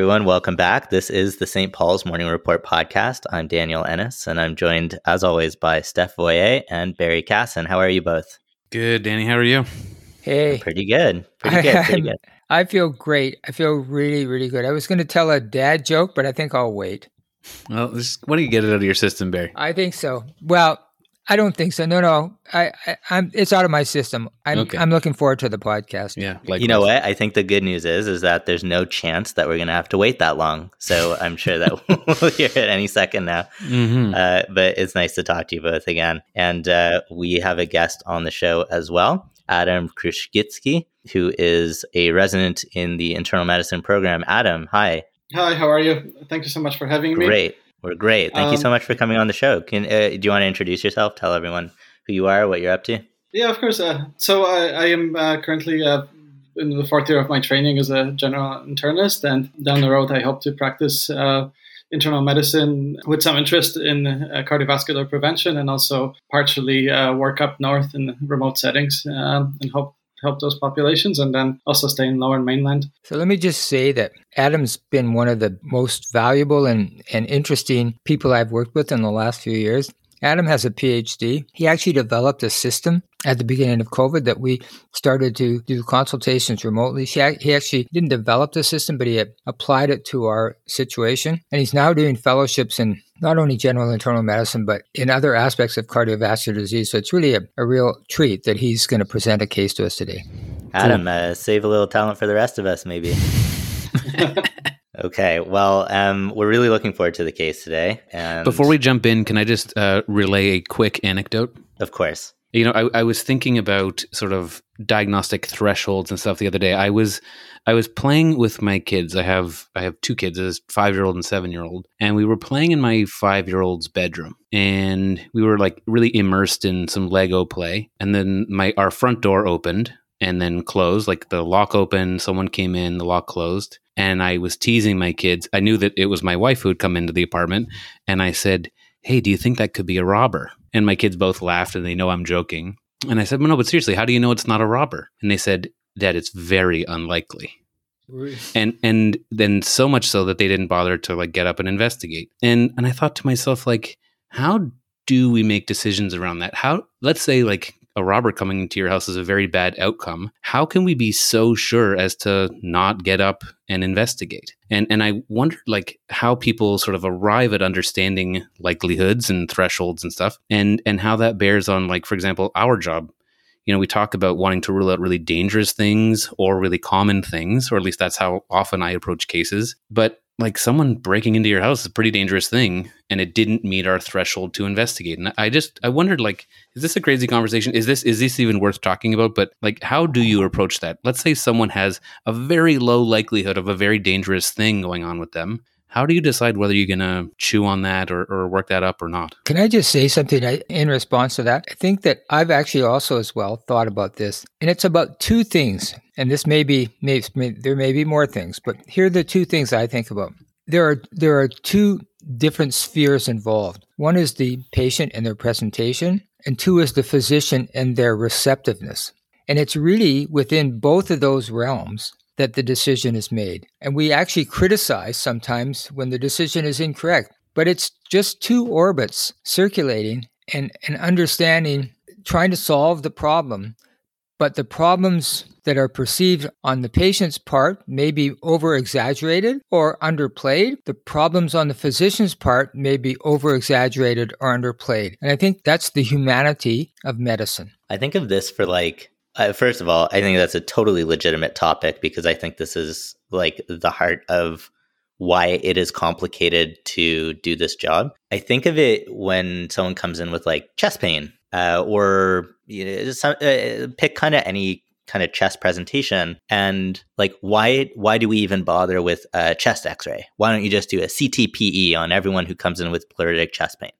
everyone. Welcome back. This is the St. Paul's Morning Report podcast. I'm Daniel Ennis, and I'm joined, as always, by Steph Voyer and Barry Casson. How are you both? Good, Danny. How are you? Hey. Pretty good. Pretty good. Pretty good. I feel great. I feel really, really good. I was going to tell a dad joke, but I think I'll wait. Well, this, why don't you get it out of your system, Barry? I think so. Well, I don't think so. No, no. I, I am It's out of my system. I'm. Okay. I'm looking forward to the podcast. Yeah. Likewise. You know what? I think the good news is is that there's no chance that we're gonna have to wait that long. So I'm sure that we'll hear it any second now. Mm-hmm. Uh, but it's nice to talk to you both again. And uh, we have a guest on the show as well, Adam Krushgitsky, who is a resident in the internal medicine program. Adam, hi. Hi. How are you? Thank you so much for having me. Great. We're great. Thank um, you so um, much for coming on the show. Can uh, do you want to introduce yourself? Tell everyone who you are, what you're up to. Yeah, of course. Uh, so I, I am uh, currently uh, in the fourth year of my training as a general internist, and down the road I hope to practice uh, internal medicine with some interest in uh, cardiovascular prevention, and also partially work up north in remote settings, um, and hope help those populations and then also stay in lower mainland. So let me just say that Adam's been one of the most valuable and, and interesting people I've worked with in the last few years. Adam has a PhD. He actually developed a system at the beginning of COVID that we started to do consultations remotely. He actually didn't develop the system, but he applied it to our situation. And he's now doing fellowships in not only general internal medicine, but in other aspects of cardiovascular disease. So it's really a, a real treat that he's going to present a case to us today. Adam, uh, save a little talent for the rest of us, maybe. okay, well, um, we're really looking forward to the case today. And before we jump in, can I just uh, relay a quick anecdote? Of course. You know, I, I was thinking about sort of diagnostic thresholds and stuff the other day. I was I was playing with my kids. I have I have two kids, a five year old and seven year old, and we were playing in my five year old's bedroom, and we were like really immersed in some Lego play. And then my our front door opened and then closed, like the lock opened. Someone came in, the lock closed, and I was teasing my kids. I knew that it was my wife who had come into the apartment, and I said, "Hey, do you think that could be a robber?" And my kids both laughed and they know I'm joking. And I said, well, no, but seriously, how do you know it's not a robber? And they said that it's very unlikely. And and then so much so that they didn't bother to like get up and investigate. And and I thought to myself, like, how do we make decisions around that? How let's say like a robber coming into your house is a very bad outcome, how can we be so sure as to not get up and investigate? And and I wonder like how people sort of arrive at understanding likelihoods and thresholds and stuff and and how that bears on like for example our job you know, we talk about wanting to rule out really dangerous things or really common things, or at least that's how often I approach cases. But like someone breaking into your house is a pretty dangerous thing and it didn't meet our threshold to investigate. And i just i wondered like is this a crazy conversation? Is this is this even worth talking about? But like how do you approach that? Let's say someone has a very low likelihood of a very dangerous thing going on with them how do you decide whether you're going to chew on that or, or work that up or not? Can I just say something in response to that? I think that I've actually also as well thought about this, and it's about two things. And this may be, may, may, there may be more things, but here are the two things I think about. There are there are two different spheres involved. One is the patient and their presentation, and two is the physician and their receptiveness. And it's really within both of those realms that the decision is made. And we actually criticize sometimes when the decision is incorrect, but it's just two orbits circulating and, and understanding, trying to solve the problem. But the problems that are perceived on the patient's part may be over exaggerated or underplayed. The problems on the physician's part may be over exaggerated or underplayed. And I think that's the humanity of medicine. I think of this for like uh, first of all, I think that's a totally legitimate topic because I think this is like the heart of why it is complicated to do this job. I think of it when someone comes in with like chest pain uh, or you know, some, uh, pick kind of any kind of chest presentation and like why why do we even bother with a chest x-ray why don't you just do a ctpe on everyone who comes in with pleuritic chest pain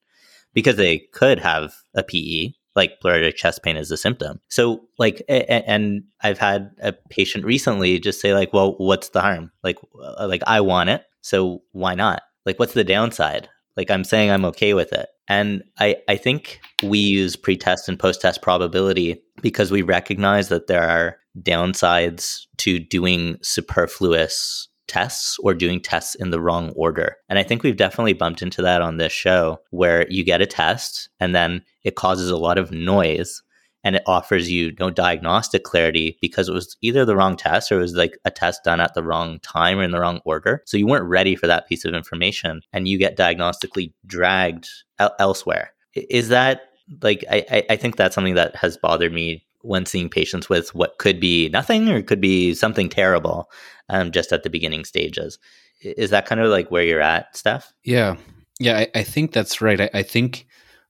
because they could have a pe like pleuritic chest pain is a symptom. So like, and I've had a patient recently just say like, well, what's the harm? Like, uh, like I want it. So why not? Like, what's the downside? Like I'm saying I'm okay with it. And I, I think we use pre-test and post-test probability because we recognize that there are downsides to doing superfluous tests or doing tests in the wrong order. And I think we've definitely bumped into that on this show where you get a test and then it causes a lot of noise and it offers you no diagnostic clarity because it was either the wrong test or it was like a test done at the wrong time or in the wrong order. So you weren't ready for that piece of information and you get diagnostically dragged el- elsewhere. Is that like, I, I think that's something that has bothered me when seeing patients with what could be nothing or could be something terrible um, just at the beginning stages. Is that kind of like where you're at, Steph? Yeah. Yeah, I, I think that's right. I, I think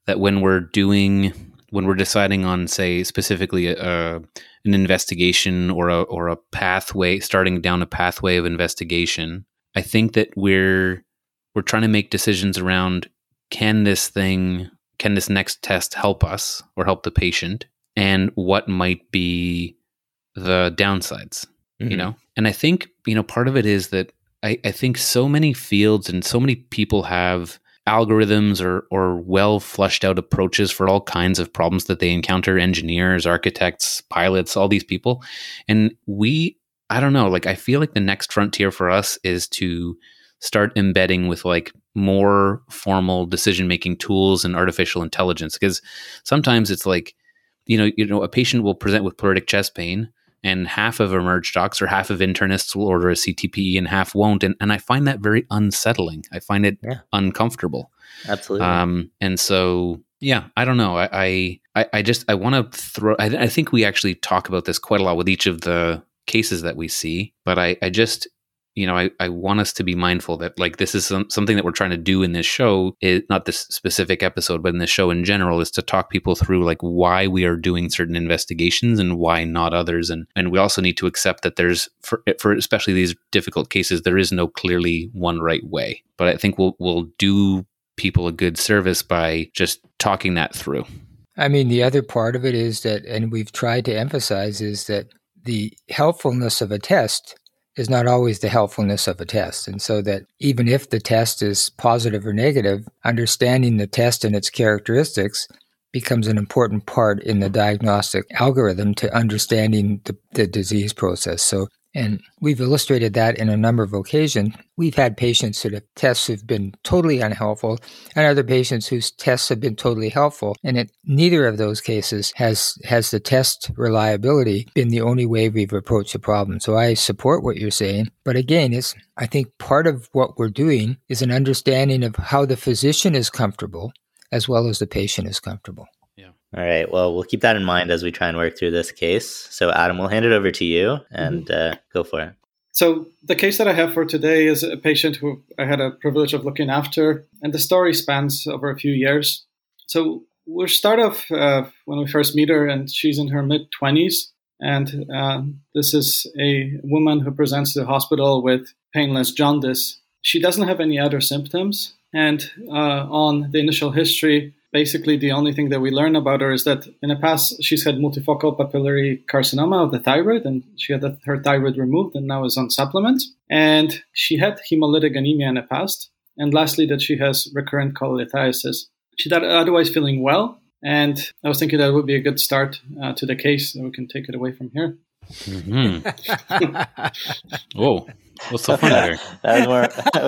that when we're doing when we're deciding on, say, specifically a, uh, an investigation or a or a pathway, starting down a pathway of investigation, I think that we're we're trying to make decisions around can this thing, can this next test help us or help the patient, and what might be the downsides, mm-hmm. you know. And I think you know part of it is that I, I think so many fields and so many people have algorithms or, or well flushed out approaches for all kinds of problems that they encounter engineers architects pilots all these people and we i don't know like i feel like the next frontier for us is to start embedding with like more formal decision making tools and artificial intelligence because sometimes it's like you know you know a patient will present with pleuritic chest pain and half of emerge docs or half of internists will order a CTPE and half won't. And, and I find that very unsettling. I find it yeah. uncomfortable. Absolutely. Um, and so, yeah, I don't know. I, I, I just, I want to throw, I, I think we actually talk about this quite a lot with each of the cases that we see, but I, I just, you know, I, I want us to be mindful that like this is some, something that we're trying to do in this show, is not this specific episode, but in this show in general, is to talk people through like why we are doing certain investigations and why not others, and and we also need to accept that there's for for especially these difficult cases, there is no clearly one right way. But I think we'll we'll do people a good service by just talking that through. I mean, the other part of it is that, and we've tried to emphasize, is that the helpfulness of a test is not always the helpfulness of a test. And so that even if the test is positive or negative, understanding the test and its characteristics becomes an important part in the diagnostic algorithm to understanding the, the disease process. So and we've illustrated that in a number of occasions. We've had patients whose tests have been totally unhelpful and other patients whose tests have been totally helpful. And in neither of those cases has, has the test reliability been the only way we've approached the problem. So I support what you're saying. But again, it's, I think part of what we're doing is an understanding of how the physician is comfortable as well as the patient is comfortable. All right. Well, we'll keep that in mind as we try and work through this case. So, Adam, we'll hand it over to you and mm-hmm. uh, go for it. So, the case that I have for today is a patient who I had a privilege of looking after, and the story spans over a few years. So, we'll start off uh, when we first meet her, and she's in her mid 20s. And uh, this is a woman who presents to the hospital with painless jaundice. She doesn't have any other symptoms. And uh, on the initial history, basically the only thing that we learn about her is that in the past she's had multifocal papillary carcinoma of the thyroid and she had her thyroid removed and now is on supplements and she had hemolytic anemia in the past. And lastly that she has recurrent cholelithiasis she's otherwise feeling well. And i was thinking that would be a good start uh, to the case and we can take it away from here. Mm-hmm. whoa. What's so funny there that was more that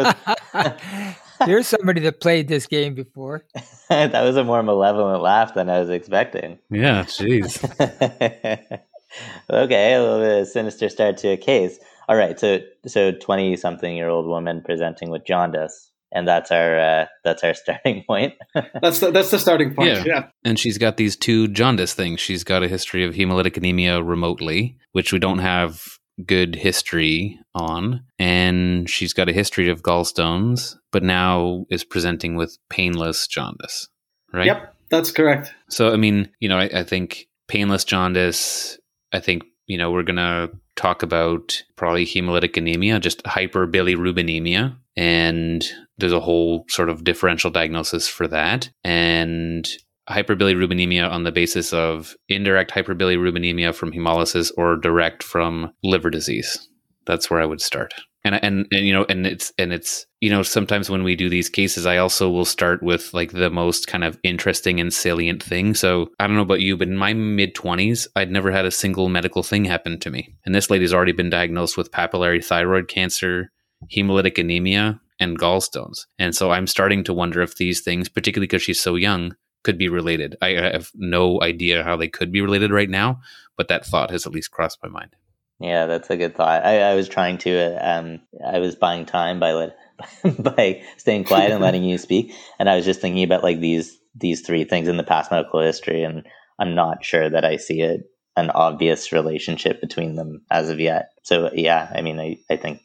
was, Here's somebody that played this game before. that was a more malevolent laugh than I was expecting. Yeah, jeez. okay, a little bit of sinister start to a case. All right, so so twenty something year old woman presenting with jaundice, and that's our uh, that's our starting point. that's the, that's the starting point. Yeah. yeah, and she's got these two jaundice things. She's got a history of hemolytic anemia remotely, which we don't have good history on, and she's got a history of gallstones, but now is presenting with painless jaundice, right? Yep, that's correct. So, I mean, you know, I, I think painless jaundice, I think, you know, we're going to talk about probably hemolytic anemia, just hyperbilirubinemia. And there's a whole sort of differential diagnosis for that. And hyperbilirubinemia on the basis of indirect hyperbilirubinemia from hemolysis or direct from liver disease. That's where I would start. And, and and you know and it's and it's you know sometimes when we do these cases I also will start with like the most kind of interesting and salient thing. So I don't know about you but in my mid 20s I'd never had a single medical thing happen to me. And this lady's already been diagnosed with papillary thyroid cancer hemolytic anemia and gallstones. And so I'm starting to wonder if these things, particularly because she's so young, could be related. I have no idea how they could be related right now, but that thought has at least crossed my mind. Yeah, that's a good thought. I, I was trying to, um, I was buying time by let, by staying quiet and letting you speak, and I was just thinking about like these these three things in the past medical history, and I'm not sure that I see it an obvious relationship between them as of yet. So yeah, I mean, I, I think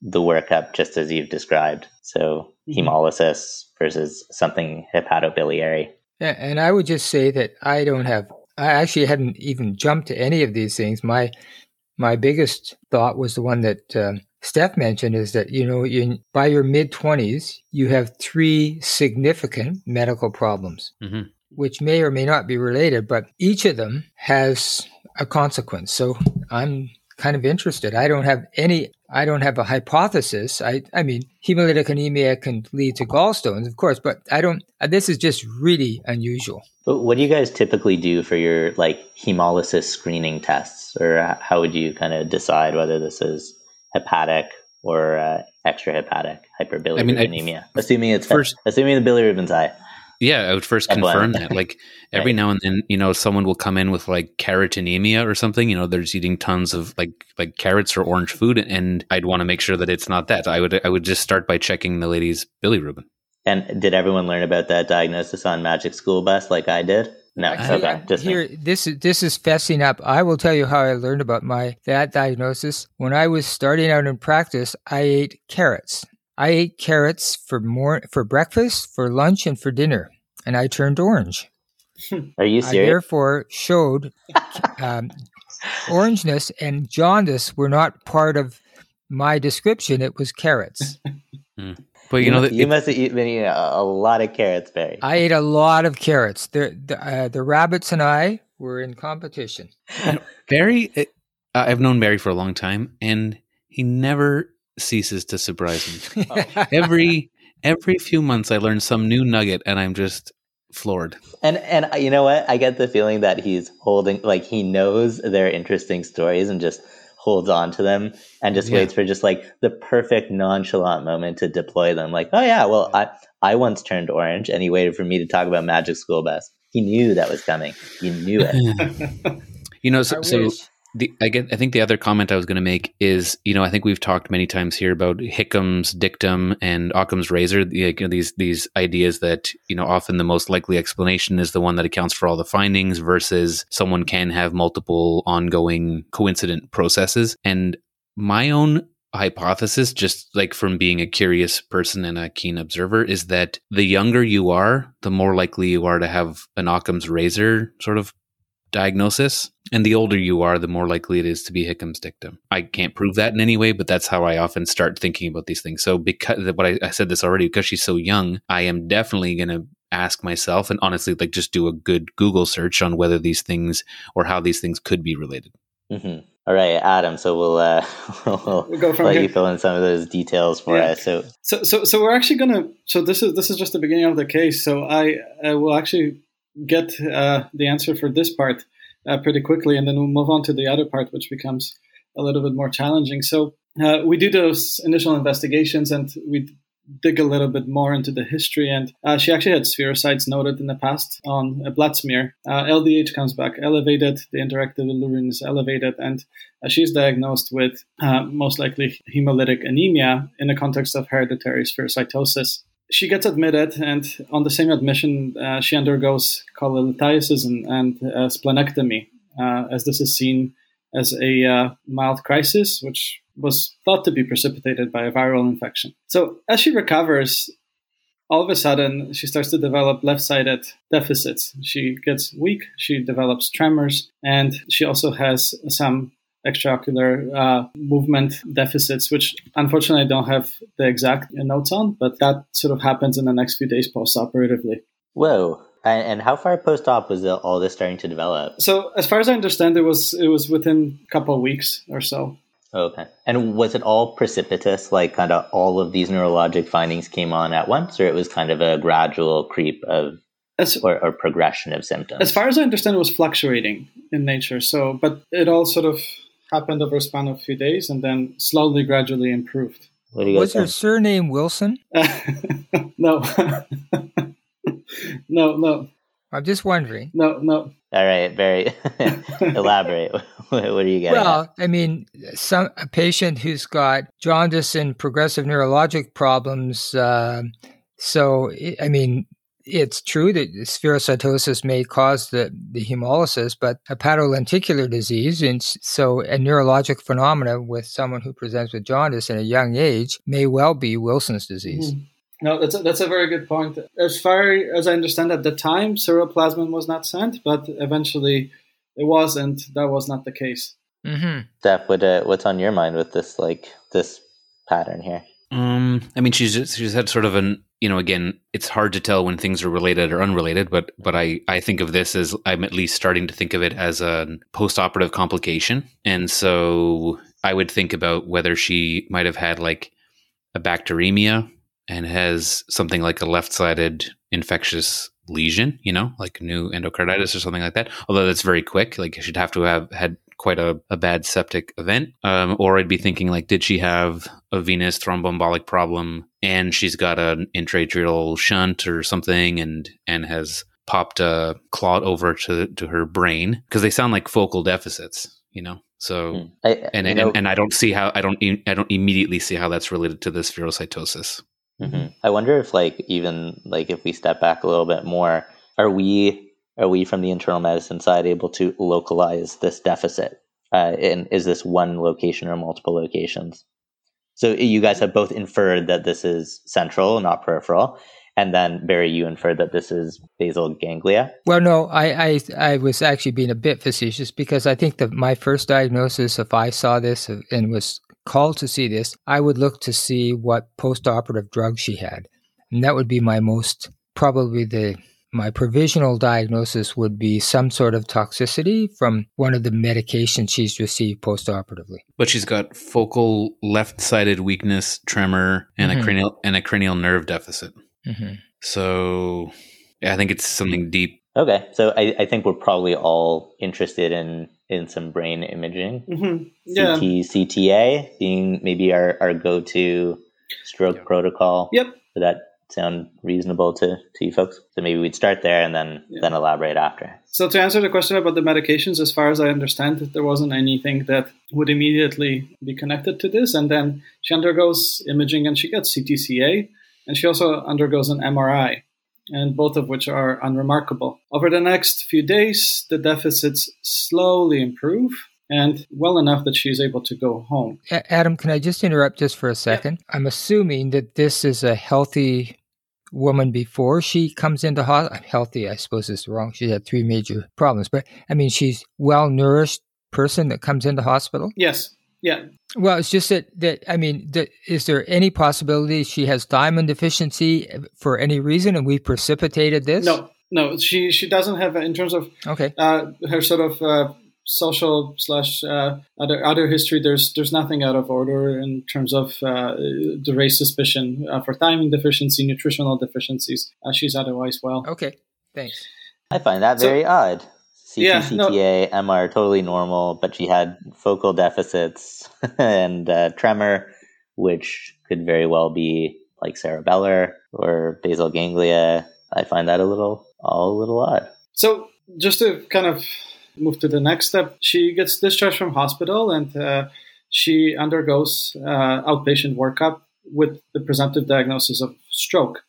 the workup just as you've described. So mm-hmm. hemolysis versus something hepatobiliary. Yeah, and I would just say that I don't have. I actually hadn't even jumped to any of these things. My my biggest thought was the one that um, Steph mentioned is that you know in, by your mid twenties you have three significant medical problems. Mm-hmm which may or may not be related, but each of them has a consequence. So I'm kind of interested. I don't have any, I don't have a hypothesis. I, I mean, hemolytic anemia can lead to gallstones, of course, but I don't, this is just really unusual. But what do you guys typically do for your like hemolysis screening tests? Or how would you kind of decide whether this is hepatic or uh, extrahepatic hyperbilirubinemia? I mean, assuming it's first, assuming the bilirubin's high. Yeah, I would first confirm that. Like every right. now and then, you know, someone will come in with like carotenemia or something. You know, they're just eating tons of like like carrots or orange food, and I'd want to make sure that it's not that. I would I would just start by checking the lady's bilirubin. And did everyone learn about that diagnosis on Magic School Bus like I did? No, okay, just here. Me. This is this is fessing up. I will tell you how I learned about my that diagnosis. When I was starting out in practice, I ate carrots. I ate carrots for more for breakfast, for lunch, and for dinner, and I turned orange. Are you serious? I therefore showed um, orangeness and jaundice were not part of my description. It was carrots. Hmm. But you, you know, that you must have eaten a, lot of carrots, Barry. I ate a lot of carrots. The the, uh, the rabbits and I were in competition. Barry, uh, I've known Barry for a long time, and he never ceases to surprise me. Oh. every every few months, I learn some new nugget, and I'm just floored. And and uh, you know what? I get the feeling that he's holding, like he knows they're interesting stories, and just holds on to them and just yeah. waits for just like the perfect nonchalant moment to deploy them. Like, oh yeah, well I I once turned orange, and he waited for me to talk about Magic School Bus. He knew that was coming. He knew it. you know, so, so the, I get. I think the other comment I was going to make is, you know, I think we've talked many times here about Hickam's dictum and Occam's razor. You know, these these ideas that you know often the most likely explanation is the one that accounts for all the findings versus someone can have multiple ongoing coincident processes. And my own hypothesis, just like from being a curious person and a keen observer, is that the younger you are, the more likely you are to have an Occam's razor sort of diagnosis. And the older you are, the more likely it is to be Hickam's dictum. I can't prove that in any way, but that's how I often start thinking about these things. So, because what I, I said this already, because she's so young, I am definitely going to ask myself and honestly, like just do a good Google search on whether these things or how these things could be related. Mm-hmm. All right, Adam. So we'll, uh, we'll, we'll go from let here. you fill in some of those details for yeah. us. So, so, so, so we're actually gonna. So this is this is just the beginning of the case. So I, I will actually get uh, the answer for this part uh, pretty quickly, and then we'll move on to the other part, which becomes a little bit more challenging. So uh, we do those initial investigations, and we dig a little bit more into the history. And uh, she actually had spherocytes noted in the past on a blood smear. Uh, LDH comes back elevated, the interactive bilirubin is elevated, and uh, she's diagnosed with uh, most likely hemolytic anemia in the context of hereditary spherocytosis she gets admitted, and on the same admission, uh, she undergoes cholelithiasis and, uh, splenectomy, uh, as this is seen as a uh, mild crisis, which was thought to be precipitated by a viral infection. So, as she recovers, all of a sudden, she starts to develop left sided deficits. She gets weak, she develops tremors, and she also has some extraocular uh, movement deficits, which unfortunately I don't have the exact notes on, but that sort of happens in the next few days post-operatively. Whoa. And how far post-op was all this starting to develop? So, as far as I understand, it was it was within a couple of weeks or so. Okay. And was it all precipitous, like kind of all of these neurologic findings came on at once, or it was kind of a gradual creep of as, or, or progression of symptoms? As far as I understand, it was fluctuating in nature. So, but it all sort of happened over a span of a few days and then slowly, gradually improved. What you Was your her surname Wilson? no, no, no, I'm just wondering. no, no. All right, very elaborate. what are you getting? at? Well, I mean, some a patient who's got jaundice and progressive neurologic problems. Uh, so, i I mean, it's true that spherocytosis may cause the, the hemolysis, but hepatolenticular disease, and so a neurologic phenomena with someone who presents with jaundice at a young age may well be Wilson's disease. Mhm. No, that's a, that's a very good point. As far as I understand, at the time, ceruloplasmin was not sent, but eventually it was, and that was not the case. Mm-hmm. Steph, what uh, what's on your mind with this like this pattern here? Um, I mean, she's just, she's had sort of an you know again, it's hard to tell when things are related or unrelated, but but I I think of this as I'm at least starting to think of it as a post-operative complication, and so I would think about whether she might have had like a bacteremia and has something like a left-sided infectious lesion, you know, like new endocarditis or something like that. Although that's very quick, like she'd have to have had quite a, a bad septic event. Um, or I'd be thinking like, did she have a venous thromboembolic problem and she's got an interatrial shunt or something and and has popped a clot over to to her brain because they sound like focal deficits, you know. So Hmm. I, and and, and I don't see how I don't I don't immediately see how that's related to this spherocytosis. mhm. I wonder if like even like if we step back a little bit more, are we are we from the internal medicine side able to localize this deficit? Uh, and is this one location or multiple locations? So you guys have both inferred that this is central, not peripheral, and then Barry, you inferred that this is basal ganglia. Well, no, I, I I was actually being a bit facetious because I think that my first diagnosis, if I saw this and was called to see this, I would look to see what post-operative drug she had, and that would be my most probably the my provisional diagnosis would be some sort of toxicity from one of the medications she's received post-operatively. But she's got focal left-sided weakness, tremor, and Mhm. a cranial and a cranial nerve deficit. hmm So yeah, I think it's something deep. Okay, so I, I think we're probably all interested in in some brain imaging. hmm Yeah. CT, CTA being maybe our, our go to stroke Yep. protocol. Yep. Does that sound reasonable to, to you folks? So maybe we'd start there and then Yeah. then elaborate after. So to answer the question about the medications, as far as I understand, there wasn't anything that would immediately be connected to this. And then she undergoes imaging and she gets CTCA, and she also undergoes an MRI, and both of which are unremarkable. Over the next few days, the deficits slowly improve, and well enough that she's able to go home. A- Adam, can I just interrupt just for a second? I'm assuming that this is a healthy woman before she comes into hospital. Healthy, I suppose is wrong. She had three major problems, but I mean, she's well nourished person that comes into hospital. Yes. Yeah. Well, it's just that that I mean, that, is there any possibility she has thiamine deficiency for any reason, and we precipitated this? No. No. She she doesn't have in terms of Okay. uh, her sort of uh, social slash uh, other other history. There's there's nothing out of order in terms of uh, the race suspicion uh, for thiamine deficiency, nutritional deficiencies. Uh, she's otherwise well. Okay. Thanks. I find that So- very odd. CT, Yeah, no- CTA, MR, totally normal, but she had focal deficits and uh, tremor, which could very well be like cerebellar or basal ganglia. I find that a little, all a little odd. So just to kind of move to the next step, she gets discharged from hospital and uh, she undergoes uh, outpatient workup with the presumptive diagnosis of stroke,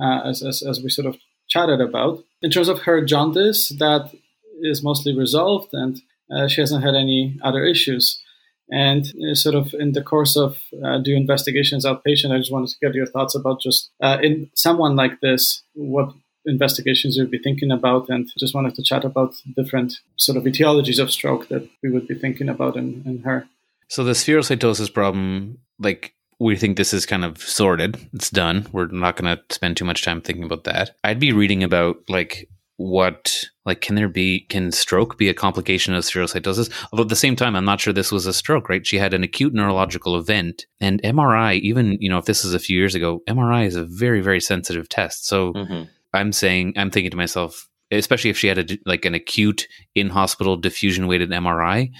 uh, as, as, as we sort of chatted about. In terms of her jaundice, that is mostly resolved and uh, she hasn't had any other issues. And uh, sort of in the course of uh, doing investigations outpatient, I just wanted to get your thoughts about just uh, in someone like this, what investigations you'd be thinking about, and just wanted to chat about different sort of etiologies of stroke that we would be thinking about in, in her. So the spherocytosis problem, like we think this is kind of sorted. It's done. We're not going to spend too much time thinking about that. I'd be reading about like what like can there be can stroke be a complication of spherocytosis although at the same time i'm not sure this was a stroke right she had an acute neurological event and mri even you know if this is a few years ago mri is a very very sensitive test so hmm I'm saying I'm thinking to myself, especially if she had a like an acute in hospital diffusion weighted MRI,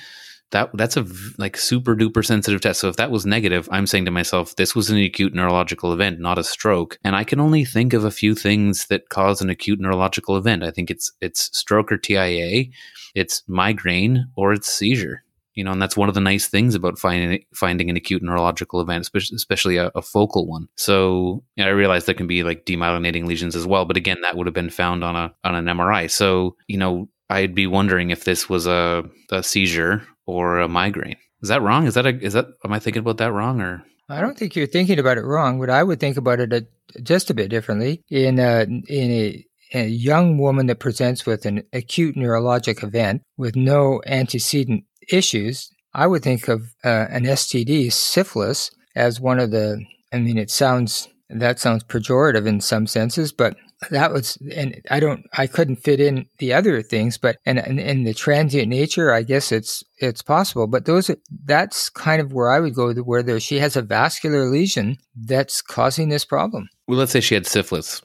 that that's a like super duper sensitive test. So if that was negative, I'm saying to myself, this was an acute neurological event, not a stroke. And I can only think of a few things that cause an acute neurological event. I think it's it's stroke or TIA, it's migraine, or it's seizure you know, and that's one of the nice things about finding finding an acute neurological event, especially, a, a, focal one. So you know, I realize there can be like demyelinating lesions as well, but again, that would have been found on a on an MRI. So you know, I'd be wondering if this was a, a seizure or a migraine. Is that wrong? Is that a, is that am I thinking about that wrong or? I don't think you're thinking about it wrong, but I would think about it a, just a bit differently. In a, in a a young woman that presents with an acute neurologic event with no antecedent issues, I would think of uh, an STD, syphilis, as one of the. I mean, it sounds that sounds pejorative in some senses, but that was, and I don't, I couldn't fit in the other things, but and in the transient nature, I guess it's it's possible. But those, that's kind of where I would go, where there she has a vascular lesion that's causing this problem. Well, let's say she had syphilis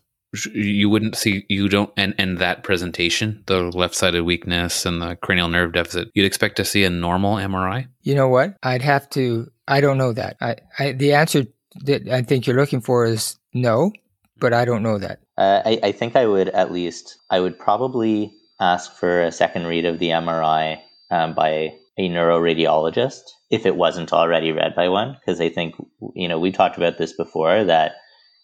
you wouldn't see you don't and and that presentation the left-sided weakness and the cranial nerve deficit you'd expect to see a normal mri you know what? I'd have to i don't know that. I, I the answer that i think you're looking for is no but i don't know that. Uh, I, I think i would at least i would probably ask for a second read of the mri um, by a neuroradiologist if it wasn't already read by one because i think you know we talked about this before that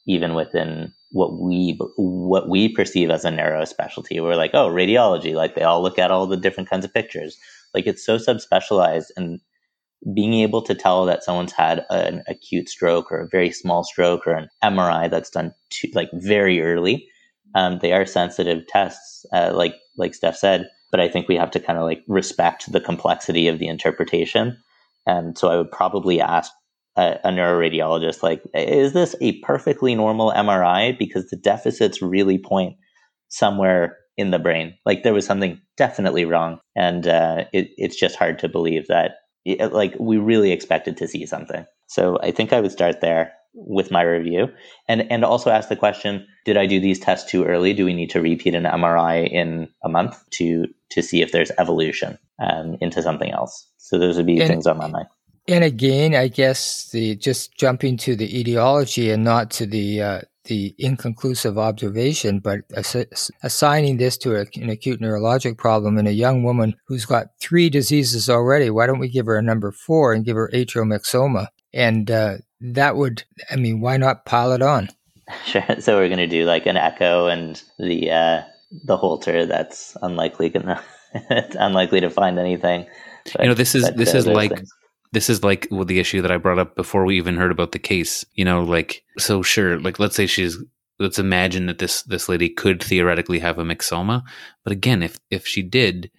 even within what we what we perceive as a narrow specialty. We're like, oh, radiology, like they all look at all the different kinds of pictures. Like it's so subspecialized, and being able to tell that someone's had an acute stroke or a very small stroke or an MRI that's done too, like very early, um, they are sensitive tests, uh, like like Steph said. But I think we have to kind of like respect the complexity of the interpretation. And so I would probably ask a, a neuroradiologist like is this a perfectly normal mri because the deficits really point somewhere in the brain. Like there was something definitely wrong and uh, it, it's just hard to believe that it, like we really expected to see something. So i think i would start there with my review. And and also ask the question did i do these tests too early? Do we need to repeat an mri in a month to to see if there's evolution um, into something else? So those would be and, things on my mind and again, I guess the just jumping to the etiology and not to the uh, the inconclusive observation, but ass- assigning this to a, an acute neurologic problem in a young woman who's got three diseases already. Why don't we give her a number four and give her atrial And uh, that would, I mean, why not pile it on? Sure. So we're going to do like an echo and the uh, the Holter. That's unlikely gonna unlikely to find anything. But, you know, this is this uh, is like. Things this is like well, the issue that I brought up before we even heard about the case. You know, like so sure, like let's say she's let's imagine that this this lady could theoretically have a myxoma, but again, if if she did,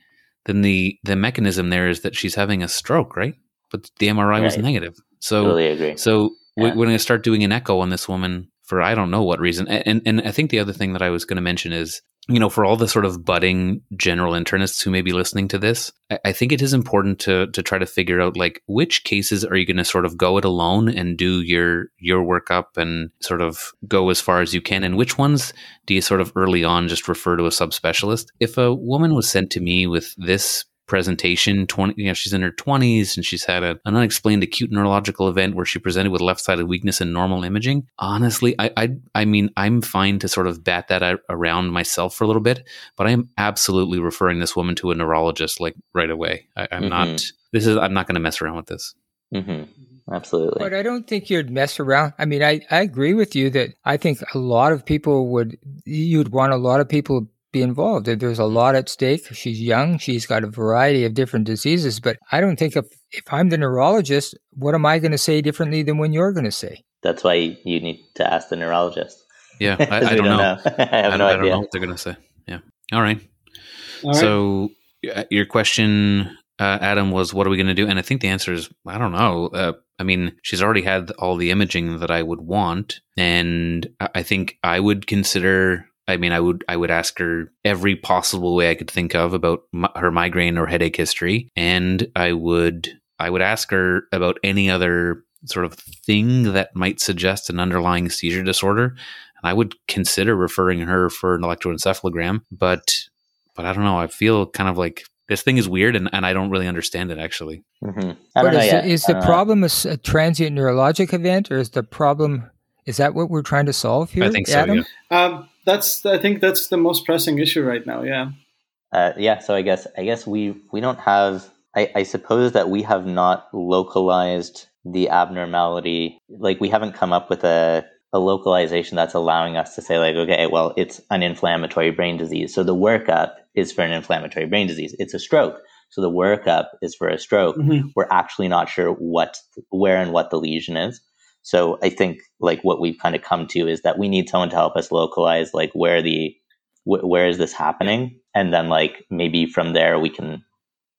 then the the mechanism there is that she's having a stroke, right? But the MRI right. was negative. So totally agree. So yeah. we're going to start doing an echo on this woman for I don't know what reason. And and I think the other thing that I was going to mention is you know, for all the sort of budding general internists who may be listening to this, I, I think it is important to to try to figure out like which cases are you going to sort of go it alone and do your your workup and sort of go as far as you can, and which ones do you sort of early on just refer to a subspecialist? If a woman was sent to me with this presentation 20 you know she's in her 20s and she's had a, an unexplained acute neurological event where she presented with left-sided weakness and normal imaging honestly I, I i mean i'm fine to sort of bat that around myself for a little bit but i am absolutely referring this woman to a neurologist like right away I, am mm-hmm. not this is i'm not going to mess around with this mm-hmm. Absolutely. But I don't think you'd mess around. I mean, I, I agree with you that I think a lot of people would, you'd want a lot of people be involved. There's a lot at stake. She's young. She's got a variety of different diseases. But I don't think if, if I'm the neurologist, what am I going to say differently than when you're going to say? That's why you need to ask the neurologist. Yeah, I, I don't, don't, know. know. I have I no I don't know what they're going to say. Yeah. All right. All right. So your question, uh, Adam, was what are we going to do? And I think the answer is I don't know. Uh, I mean, she's already had all the imaging that I would want, and I think I would consider I mean, I would I would ask her every possible way I could think of about my, her migraine or headache history, and I would I would ask her about any other sort of thing that might suggest an underlying seizure disorder, and I would consider referring her for an electroencephalogram. But but I don't know. I feel kind of like this thing is weird and, and I don't really understand it actually. Mm-hmm. But is, the, is the problem a, a, transient neurologic event, or is the problem is that what we're trying to solve here? I think so. Adam? Yeah. Um, that's I think that's the most pressing issue right now. Yeah. Uh, yeah. So I guess I guess we we don't have. I, I suppose that we have not localized the abnormality. Like we haven't come up with a a localization that's allowing us to say like okay well it's an inflammatory brain disease so the workup is for an inflammatory brain disease it's a stroke so the workup is for a stroke mm-hmm. we're actually not sure what where and what the lesion is so I think like what we've kind of come to is that we need someone to help us localize like where the wh- where is this happening, and then like maybe from there we can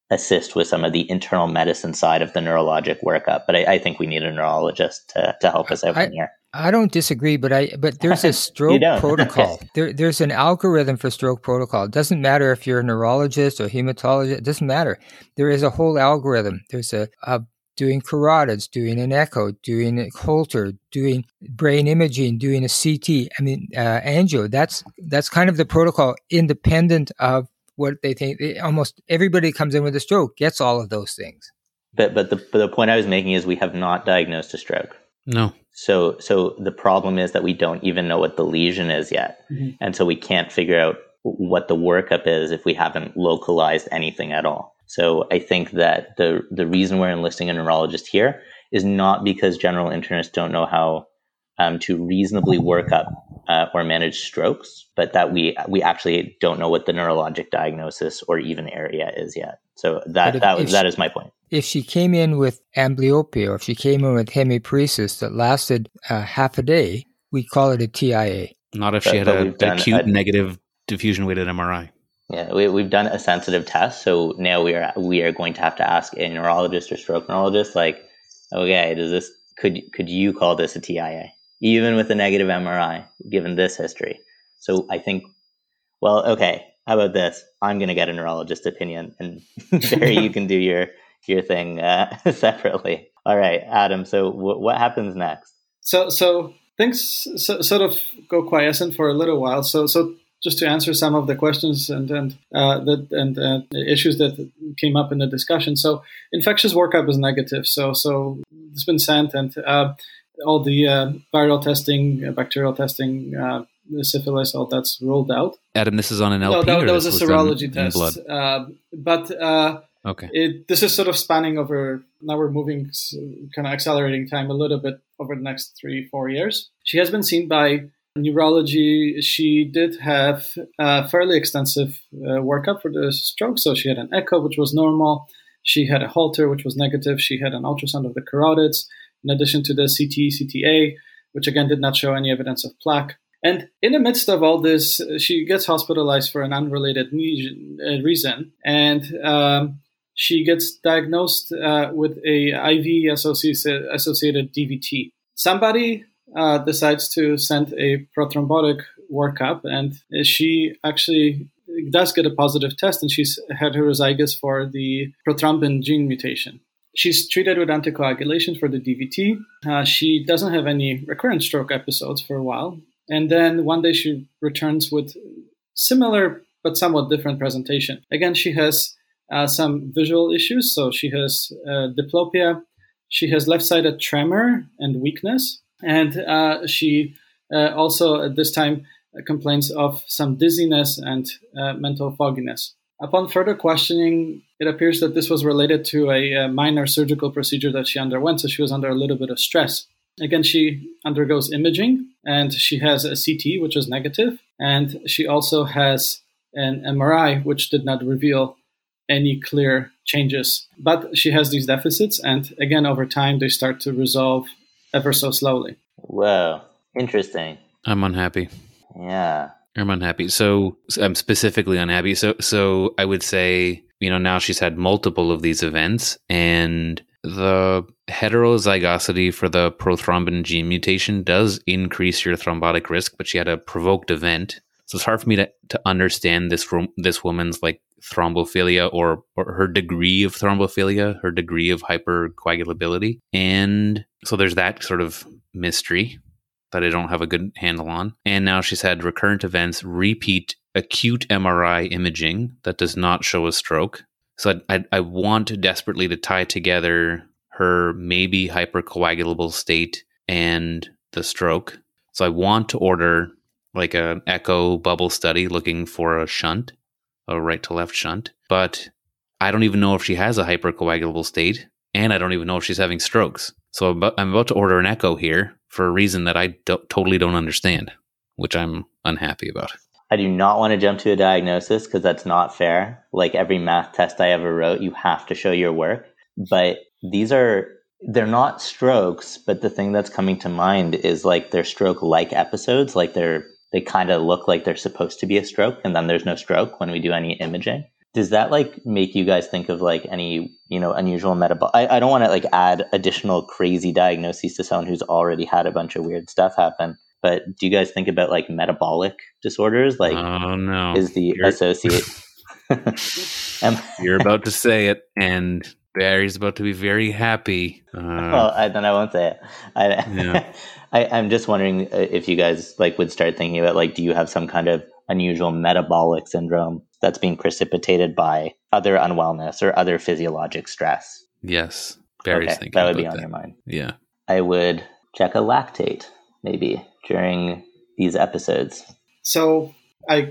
assist with some of the internal medicine side of the neurologic workup. But I, I think we need a neurologist to, to help us out I, here. I don't disagree, but I but there's a stroke protocol. there, there's an algorithm for stroke protocol. It doesn't matter if you're a neurologist or hematologist. It doesn't matter. There is a whole algorithm. There's a, a doing carotids, doing an echo, doing a Holter, doing brain imaging, doing a CT. I mean, uh, angio. That's that's kind of the protocol, independent of what they think. almost everybody comes in with a stroke gets all of those things. But but the but the point I was making is we have not diagnosed a stroke. No. So so the problem is that we don't even know what the lesion is yet, mm-hmm. and so we can't figure out what the workup is if we haven't localized anything at all. So I think that the the reason we're enlisting a neurologist here is not because general internists don't know how um, to reasonably work up uh, or manage strokes, but that we we actually don't know what the neurologic diagnosis or even area is yet. So that if, that was, that is my point. If she came in with amblyopia or if she came in with hemiparesis that lasted uh, half a day, we call it a TIA. Not if she had an acute a, negative diffusion weighted MRI. Yeah, we, we've done a sensitive test, so now we are we are going to have to ask a neurologist or stroke neurologist, like, okay, does this could could you call this a TIA, even with a negative MRI, given this history? So I think, well, okay, how about this? I'm going to get a neurologist opinion, and Barry, you can do your your thing uh, separately. All right, Adam. So w- what happens next? So so things so, sort of go quiescent for a little while. So so just to answer some of the questions and and uh, that and uh, issues that came up in the discussion. So infectious workup is negative. So so it's been sent and uh, all the uh, viral testing, uh, bacterial testing, uh, syphilis, all that's ruled out. Adam, this is on an LP. No, that, that was a serology test. but okay, it, this is sort of spanning over. Now we're moving, kind of accelerating time a little bit over the next three four years. She has been seen by neurology, she did have a fairly extensive uh, workup for the stroke. So she had an echo, which was normal. She had a Holter, which was negative. She had an ultrasound of the carotids, in addition to the CT, CTA, which again did not show any evidence of plaque. And in the midst of all this, she gets hospitalized for an unrelated uh, reason, and um, she gets diagnosed uh, with a IV associated, associated DVT. Somebody uh, decides to send a prothrombotic workup, and she actually does get a positive test, and she's heterozygous for the prothrombin gene mutation. She's treated with anticoagulation for the DVT. Uh, she doesn't have any recurrent stroke episodes for a while, and then one day she returns with similar but somewhat different presentation. Again, she has uh, some visual issues, so she has uh, diplopia. She has left-sided tremor and weakness and uh, she uh, also at this time complains of some dizziness and uh, mental fogginess. Upon further questioning, it appears that this was related to a, a, minor surgical procedure that she underwent, so she was under a little bit of stress. Again, she undergoes imaging and she has a CT, which is negative, and she also has an MRI, which did not reveal any clear changes. But she has these deficits, and again, over time, they start to resolve ever so slowly. Whoa, interesting. I'm unhappy. Yeah. I'm unhappy. So I'm specifically unhappy. So so I would say, you know, now she's had multiple of these events and the heterozygosity for the prothrombin gene mutation does increase your thrombotic risk, but she had a provoked event. So it's hard for me to, to understand this this woman's like thrombophilia or, or her degree of thrombophilia, her degree of hypercoagulability. And so there's that sort of mystery that I don't have a good handle on. And now she's had recurrent events, repeat acute MRI imaging that does not show a stroke. So I, I, I want desperately to tie together her maybe hypercoagulable state and the stroke. So I want to order like an echo bubble study looking for a shunt, a right to left shunt. But I don't even know if she has a hypercoagulable state, and I don't even know if she's having strokes. So I'm about, to order an echo here for a reason that I don't, totally don't understand, which I'm unhappy about. I do not want to jump to a diagnosis because that's not fair. Like every math test I ever wrote, you have to show your work. But these are, they're not strokes, but the thing that's coming to mind is like they're stroke like episodes. Like they're, they kind of look like they're supposed to be a stroke and then there's no stroke when we do any imaging. Does that like make you guys think of like any, you know, unusual metabolic? I, I don't want to like add additional crazy diagnoses to someone who's already had a bunch of weird stuff happen but do you guys think about like metabolic disorders? Like, oh no, is the You're- associate? You're about to say it, and Barry's about to be very happy. Uh, well, I, then I won't say it. I, yeah. I, I'm just wondering uh, if you guys like would start thinking about like, do you have some kind of unusual metabolic syndrome that's being precipitated by other unwellness or other physiologic stress? Yes, Barry's okay, thinking that would be on that. your mind. Yeah, I would check a lactate maybe during these episodes. So I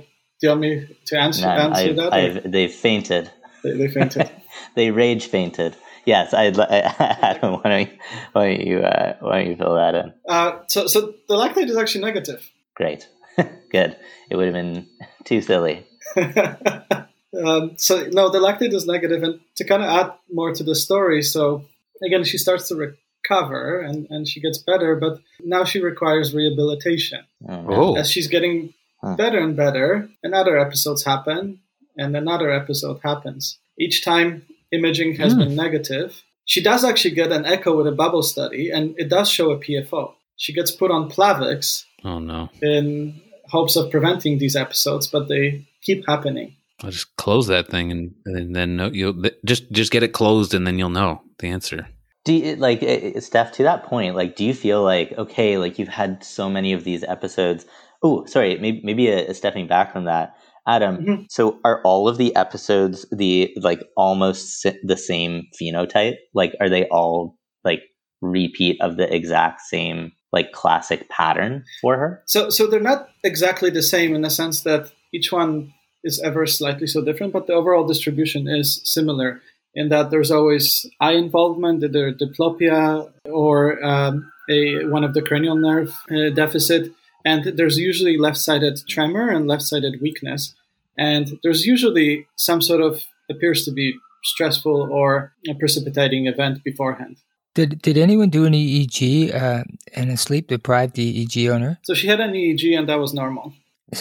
do you want me to answer, None. answer I've, that? I've, they've fainted. They, they fainted. they rage fainted. Yes, I'd. I, Adam, why don't you why don't you, uh, why don't you fill that in? Uh, so so the lactate is actually negative. Great, good. It would have been too silly. um, so no, the lactate is negative, and to kind of add more to the story, so again, she starts to recover and, and she gets better, but now she requires rehabilitation. Oh. As she's getting better and better, another episodes happen, and another episode happens. Each time imaging has mm. been negative, she does actually get an echo with a bubble study, and it does show a PFO. She gets put on Plavix. Oh no! In hopes of preventing these episodes, but they keep happening. I'll just close that thing, and, and then you'll just just get it closed, and then you'll know the answer do you, like Steph to that point? Like, do you feel like okay, like you've had so many of these episodes? Oh, sorry, maybe maybe a, a stepping back from that, Adam. Mm-hmm. So, are all of the episodes the like almost the same phenotype? Like, are they all like repeat of the exact same like classic pattern for her? So, so they're not exactly the same in the sense that each one is ever slightly so different, but the overall distribution is similar in that there's always eye involvement, either diplopia or um, a one of the cranial nerve uh, deficit, and there's usually left-sided tremor and left-sided weakness, and there's usually some sort of appears to be stressful or a precipitating event beforehand. Did did anyone do an EEG uh, and a sleep deprived EEG on her? So she had an EEG and that was normal.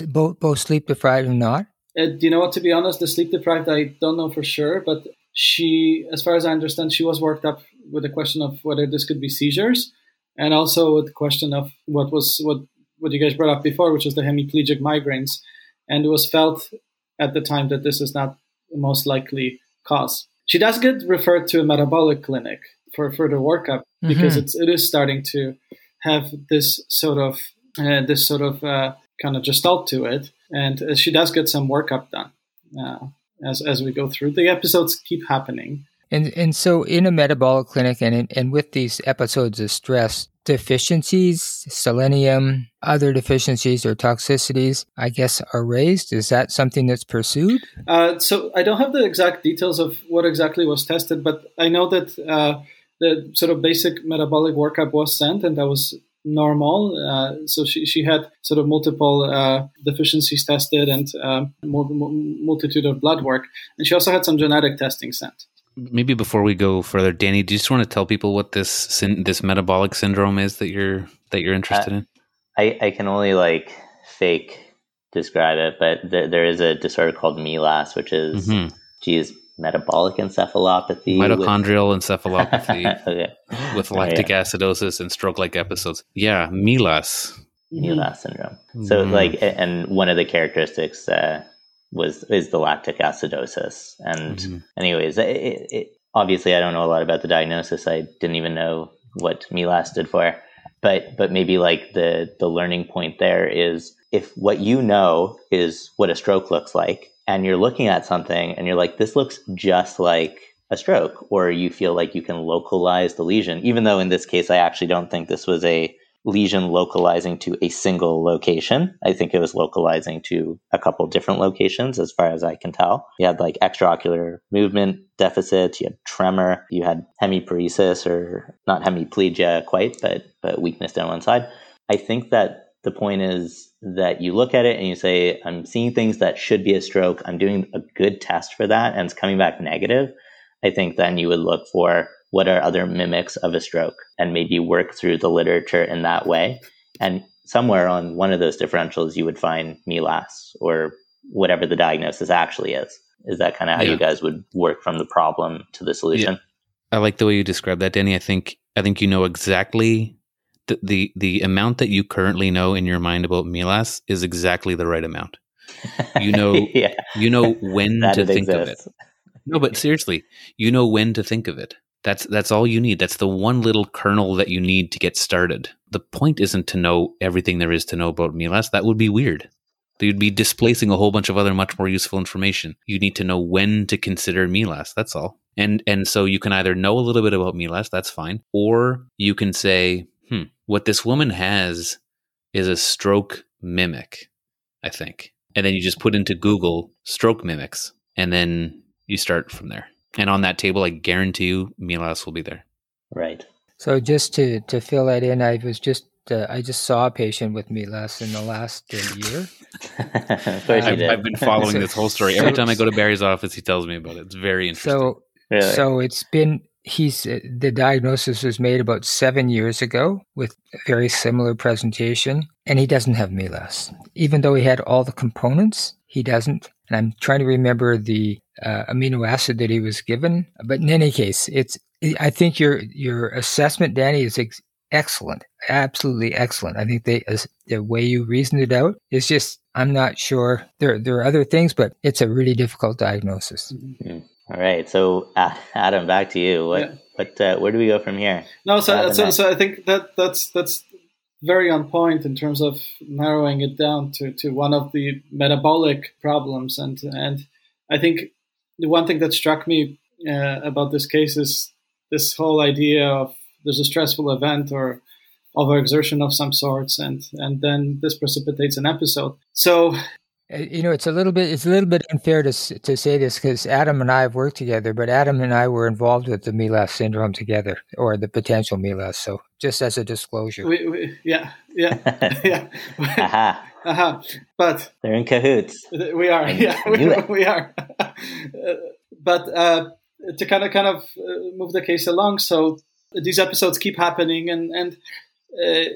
Both both sleep deprived and not. Uh, do you know what? To be honest, the sleep deprived I don't know for sure, but she, as far as I understand, she was worked up with the question of whether this could be seizures, and also with the question of what was what what you guys brought up before, which was the hemiplegic migraines, and it was felt at the time that this is not the most likely cause. She does get referred to a metabolic clinic for further workup mm-hmm. because it's it is starting to have this sort of uh, this sort of uh, kind of gestalt to it, and uh, she does get some workup done. Uh, as as we go through. The episodes keep happening. And and so in a metabolic clinic and in, and with these episodes of stress, deficiencies, selenium, other deficiencies or toxicities, I guess, are raised. Is that something that's pursued? Uh, so I don't have the exact details of what exactly was tested, but I know that uh, the sort of basic metabolic workup was sent, and that was normal. Uh, so she, she had sort of multiple uh, deficiencies tested and um, multitude of blood work. And she also had some genetic testing sent. Maybe before we go further, Danny, do you just want to tell people what this this metabolic syndrome is that you're that you're interested uh, in? I, I can only like fake describe it, but th- there is a disorder called MELAS, which is, mm-hmm. geez, metabolic encephalopathy, mitochondrial with... encephalopathy okay. with lactic yeah. acidosis and stroke-like episodes. Yeah, MELAS. MELAS syndrome. So, mm. like, and one of the characteristics uh, was is the lactic acidosis. And, mm-hmm. anyways, it, it, obviously, I don't know a lot about the diagnosis. I didn't even know what MELAS stood for. But, but maybe like the the learning point there is if what you know is what a stroke looks like and you're looking at something and you're like, this looks just like a stroke, or you feel like you can localize the lesion, even though in this case, I actually don't think this was a lesion localizing to a single location. I think it was localizing to a couple different locations, as far as I can tell. You had like extraocular movement deficits, you had tremor, you had hemiparesis, or not hemiplegia quite, but, but weakness down one side. I think that the point is that you look at it and you say, I'm seeing things that should be a stroke. I'm doing a good test for that, and it's coming back negative. I think then you would look for what are other mimics of a stroke and maybe work through the literature in that way. And somewhere on one of those differentials, you would find MELAS or whatever the diagnosis actually is. Is that kind of how yeah. you guys would work from the problem to the solution? Yeah. I like the way you describe that, Danny. I think I think you know exactly the, the the amount that you currently know in your mind about MELAS is exactly the right amount. You know, yeah. you know when to think exists. of it. No, but seriously, you know when to think of it. That's that's all you need. That's the one little kernel that you need to get started. The point isn't to know everything there is to know about MELAS. That would be weird. You'd be displacing a whole bunch of other much more useful information. You need to know when to consider MELAS. That's all. And and so you can either know a little bit about MELAS, that's fine, or you can say, hmm, what this woman has is a stroke mimic, I think. And then you just put into Google stroke mimics, and then you start from there. And on that table, I guarantee you, MELAS will be there. Right. So just to to fill that in, I was just uh, I just saw a patient with MELAS in the last uh, year. I've, I've, been following this whole story. Every time I go to Barry's office, he tells me about it. It's very interesting. So, really? so it's been he's uh, the diagnosis was made about seven years ago with a very similar presentation, and he doesn't have MELAS, even though he had all the components. He doesn't. And I'm trying to remember the uh, amino acid that he was given. But in any case, it's I think your your assessment, Danny, is ex- excellent, absolutely excellent. I think they the way you reasoned it out is just I'm not sure. There there are other things, but it's a really difficult diagnosis. Mm-hmm. All right, so uh, Adam, back to you. What yeah. what uh, where do we go from here? No, so so, so I think that that's that's very on point in terms of narrowing it down to, to one of the metabolic problems. And, and I think the one thing that struck me uh, about this case is this whole idea of there's a stressful event or overexertion of some sorts, and, and then this precipitates an episode. So uh, you know, it's a little bit it's a little bit unfair to to say this because Adam and I have worked together, but Adam and I were involved with the MELAS syndrome together, or the potential MELAS So, just as a disclosure, we, we, yeah, yeah, yeah. uh-huh. But they're in cahoots. We are, yeah, we, we, are. but uh, to kind of kind of uh, move the case along, so these episodes keep happening, and and uh,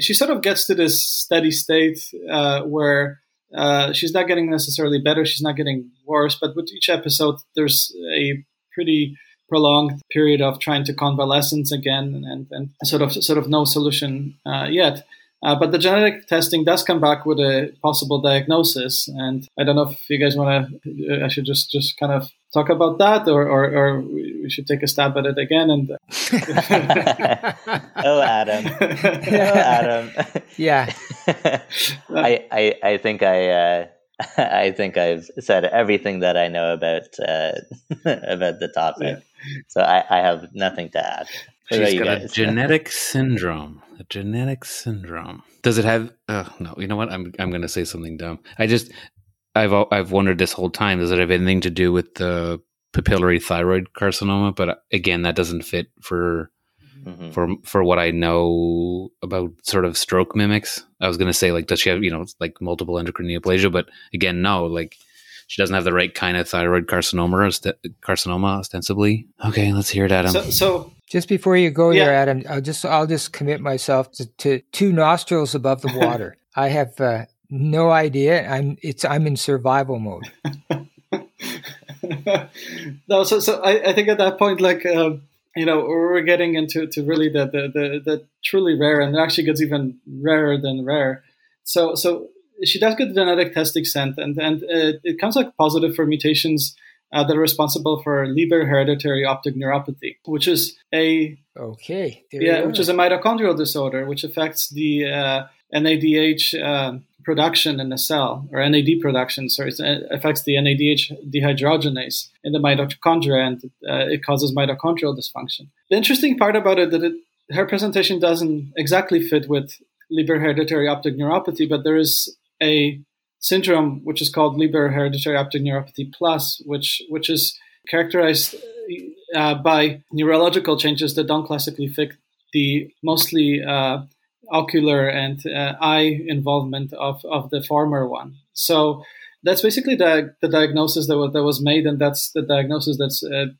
she sort of gets to this steady state uh, where uh, she's not getting necessarily better. She's not getting worse. But with each episode, there's a pretty prolonged period of trying to convalescence again, and, and sort of sort of no solution uh, yet. Uh, but the genetic testing does come back with a possible diagnosis, and I don't know if you guys want to. I should just just kind of talk about that, or, or, or we should take a stab at it again. And oh, Adam, oh, Adam, yeah. I, I I think I. Uh, I think I've said everything that I know about uh, about the topic, yeah. so I, I, have nothing to add. She's got guys? a genetic syndrome. A genetic syndrome. Does it have? Uh, no. You know what? I'm I'm going to say something dumb. I just I've I've wondered this whole time. Does it have anything to do with the papillary thyroid carcinoma? But uh, again, that doesn't fit for mm-hmm. for for what I know about sort of stroke mimics. I was going to say like, does she have you know like multiple endocrine neoplasia? But again, no. Like she doesn't have the right kind of thyroid carcinoma carcinoma ostensibly. Okay, let's hear it, Adam. So, so just before you go yeah. there, Adam, I'll just I'll just commit myself to, to two nostrils above the water. I have uh, no idea. I'm it's I'm in survival mode. no, so so I, I think at that point, like uh, you know, we're getting into to really the, the the the truly rare, and it actually gets even rarer than rare. So so she does get the genetic testing sent, and and uh, it comes like positive for mutations uh, that are responsible for Leber hereditary optic neuropathy, which is a okay, yeah, which is a mitochondrial disorder which affects the uh, NADH uh, production in the cell or NAD production. So it affects the NADH dehydrogenase in the mitochondria and uh, it causes mitochondrial dysfunction. The interesting part about it that it, her presentation doesn't exactly fit with Leber hereditary optic neuropathy, but there is a syndrome which is called Leber hereditary optic neuropathy plus, which which is characterized uh, by neurological changes that don't classically fit the mostly uh, ocular and uh, eye involvement of, of the former one. So that's basically the, the diagnosis that was, that was made, and that's the diagnosis that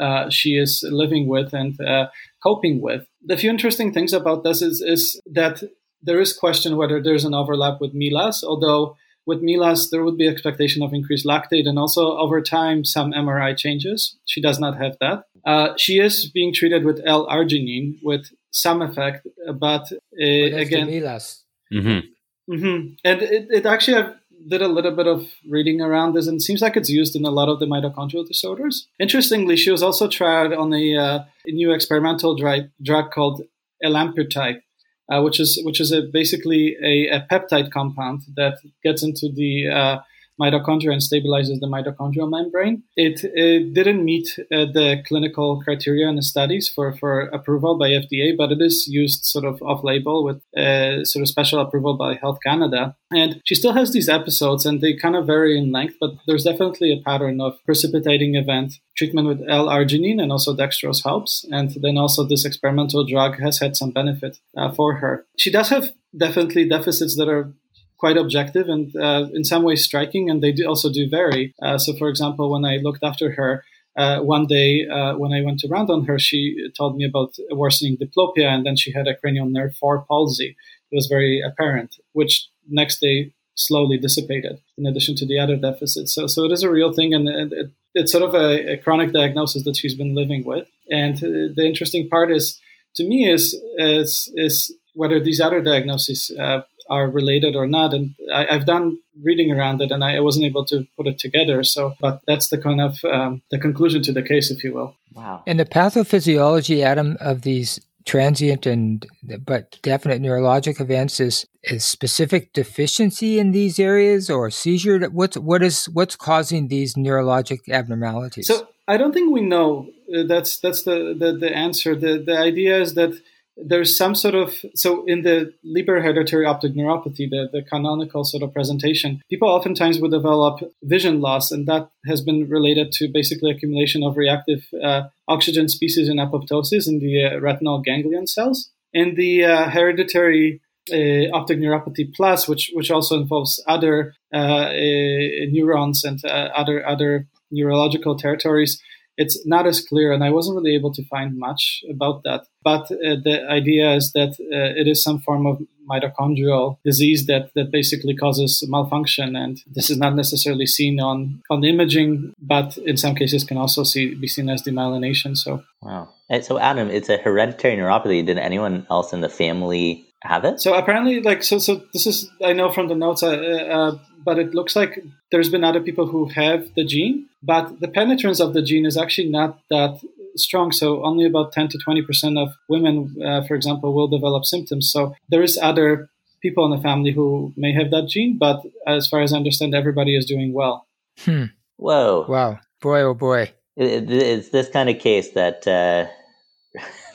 uh, uh, she is living with and uh, coping with. The few interesting things about this is, is that there is question whether there's an overlap with MELAS, although with MELAS, there would be expectation of increased lactate and also over time some MRI changes. She does not have that. Uh, she is being treated with L-arginine with some effect, but uh, again, MELAS. Mm-hmm. Mm-hmm. And it, it actually I did a little bit of reading around this, and it seems like it's used in a lot of the mitochondrial disorders. Interestingly, she was also tried on a, uh, a new experimental dry, drug called elamipretide, uh, which is which is a, basically a, a, peptide compound that gets into the uh, mitochondria and stabilizes the mitochondrial membrane. It, it didn't meet uh, the clinical criteria in the studies for, for approval by FDA, but it is used sort of off label with uh, sort of special approval by Health Canada. And she still has these episodes, and they kind of vary in length, but there's definitely a pattern of precipitating event. Treatment with L-arginine and also dextrose helps, and then also this experimental drug has had some benefit uh, for her. She does have definitely deficits that are quite objective and uh, in some ways striking, and they do also do vary. Uh, so, for example, when I looked after her, uh, one day uh, when I went around on her, she told me about worsening diplopia, and then she had a cranial nerve 4 palsy. It was very apparent, which next day slowly dissipated in addition to the other deficits. So, so it is a real thing, and it, it's sort of a, a, chronic diagnosis that she's been living with. And uh, the interesting part is, to me, is is, is whether these other diagnoses uh, are related or not. And I, have done reading around it, and I, wasn't able to put it together. So, but that's the kind of um, the conclusion to the case, if you will. Wow. And the pathophysiology, Adam, of these transient and but definite neurologic events is is specific deficiency in these areas or seizure what's what is what's causing these neurologic abnormalities so i don't think we know uh, that's that's the, the the answer the the idea is that there's some sort of so in the Leber hereditary optic neuropathy, the, the canonical sort of presentation, people oftentimes would develop vision loss, and that has been related to basically accumulation of reactive uh, oxygen species in apoptosis in the uh, retinal ganglion cells. In the uh, hereditary uh, optic neuropathy plus, which which also involves other uh, uh, neurons and other other neurological territories, it's not as clear, and I wasn't really able to find much about that. But uh, the idea is that uh, it is some form of mitochondrial disease that, that basically causes malfunction, and this is not necessarily seen on on imaging, but in some cases can also see be seen as demyelination. So wow. And so Adam, it's a hereditary neuropathy. Did anyone else in the family have it? So apparently, like so, so this is I know from the notes, uh, uh, but it looks like there's been other people who have the gene, but the penetrance of the gene is actually not that strong. So only about 10 to 20 percent of women, uh, for example, will develop symptoms. So there is other people in the family who may have that gene, but as far as I understand, everybody is doing well. Hmm. Whoa! Wow! Boy, oh boy! It, it, it's this kind of case that uh,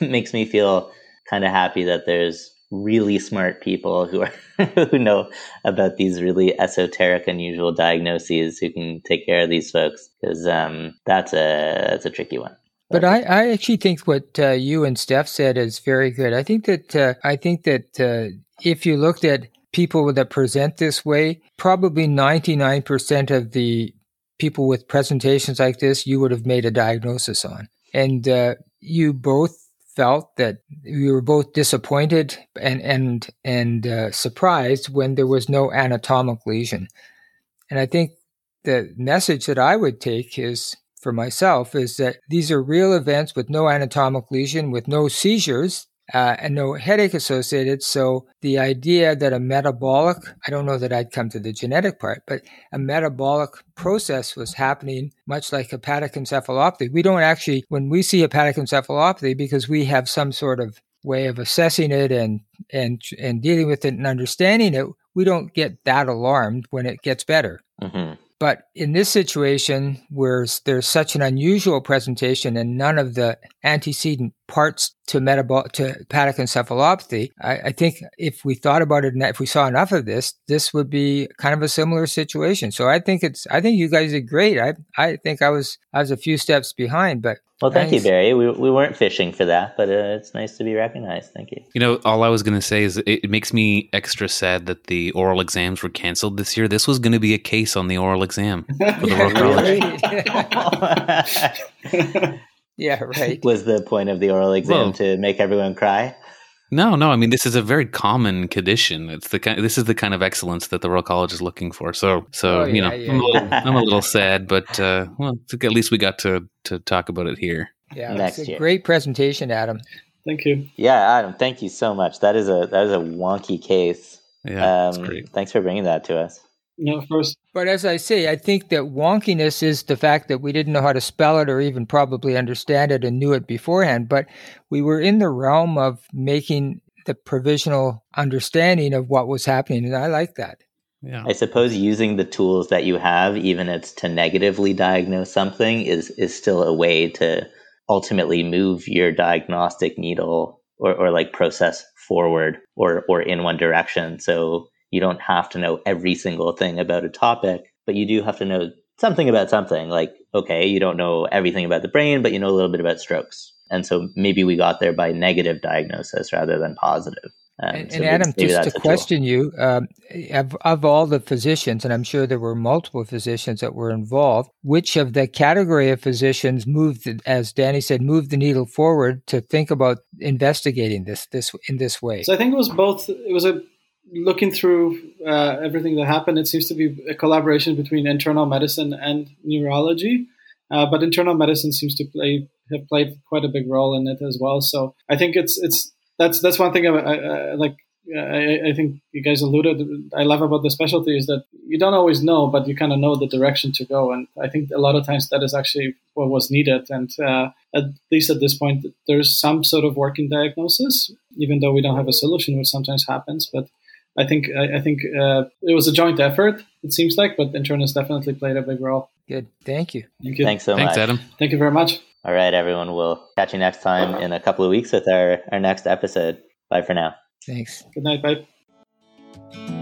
makes me feel kind of happy that there's really smart people who are who know about these really esoteric, unusual diagnoses who can take care of these folks because um, that's a that's a tricky one. But I, I actually think what uh, you and Steph said is very good. I think that uh, I think that uh, if you looked at people that present this way, probably ninety nine percent of the people with presentations like this, you would have made a diagnosis on, and uh, you both felt that we were both disappointed and and and uh, surprised when there was no anatomic lesion. And I think the message that I would take is for myself is that these are real events with no anatomic lesion, with no seizures, uh, and no headache associated. So the idea that a metabolic, I don't know that I'd come to the genetic part, but a metabolic process was happening much like hepatic encephalopathy. We don't actually, when we see hepatic encephalopathy, because we have some sort of way of assessing it and and and dealing with it and understanding it, we don't get that alarmed when it gets better. Mm-hmm. But in this situation, where there's such an unusual presentation and none of the antecedent parts to metabolic to hepatic encephalopathy, I, I, think if we thought about it, and if we saw enough of this, this would be kind of a similar situation. So I think it's, I think you guys did great. I, I think I was, I was a few steps behind, but well, thank nice. you, Barry. We, we weren't fishing for that, but uh, it's nice to be recognized. Thank you. You know, all I was going to say is it, it, makes me extra sad that the oral exams were canceled this year. This was going to be a case on the oral exam for the Royal College. yeah, right. Was the point of the oral exam well, to make everyone cry? No, no. I mean, this is a very common condition. It's the kind. This is the kind of excellence that the Royal College is looking for. So, so oh, yeah, you know, yeah, I'm, a little, I'm, a little, sad, but uh, well, at least we got to to talk about it here. Yeah, next it's a year. great presentation, Adam. Thank you. Yeah, Adam. Thank you so much. That is a that is a wonky case. Yeah, um, great. Thanks for bringing that to us. Yeah, first. But as I say, I think that wonkiness is the fact that we didn't know how to spell it or even probably understand it and knew it beforehand. But we were in the realm of making the provisional understanding of what was happening. And I like that. Yeah. I suppose using the tools that you have, even if it's to negatively diagnose something, is is still a way to ultimately move your diagnostic needle or, or like process forward or or in one direction. So you don't have to know every single thing about a topic, but you do have to know something about something. Like, okay, you don't know everything about the brain, but you know a little bit about strokes. And so maybe we got there by negative diagnosis rather than positive. Um, and, so and Adam, just to question you, um, of, of, all the physicians, and I'm sure there were multiple physicians that were involved, which of the category of physicians moved, as Danny said, moved the needle forward to think about investigating this this in this way? So I think it was both. It was a looking through uh, everything that happened, it seems to be a collaboration between internal medicine and neurology. Uh, but internal medicine seems to play have played quite a big role in it as well. So I think it's it's that's that's one thing I, I, I like. I, I, think you guys alluded. I love about the specialty is that you don't always know, but you kind of know the direction to go. And I think a lot of times that is actually what was needed. And uh, at least at this point, there's some sort of working diagnosis, even though we don't have a solution, which sometimes happens. But I think I, I think uh, it was a joint effort. It seems like, but internists definitely played a big role. Good, thank you. Thank you. Thanks so Thanks, much, Adam. Thank you very much. All right, everyone. We'll catch you next time in a couple of weeks with our our next episode. Bye for now. Thanks. Good night. Bye.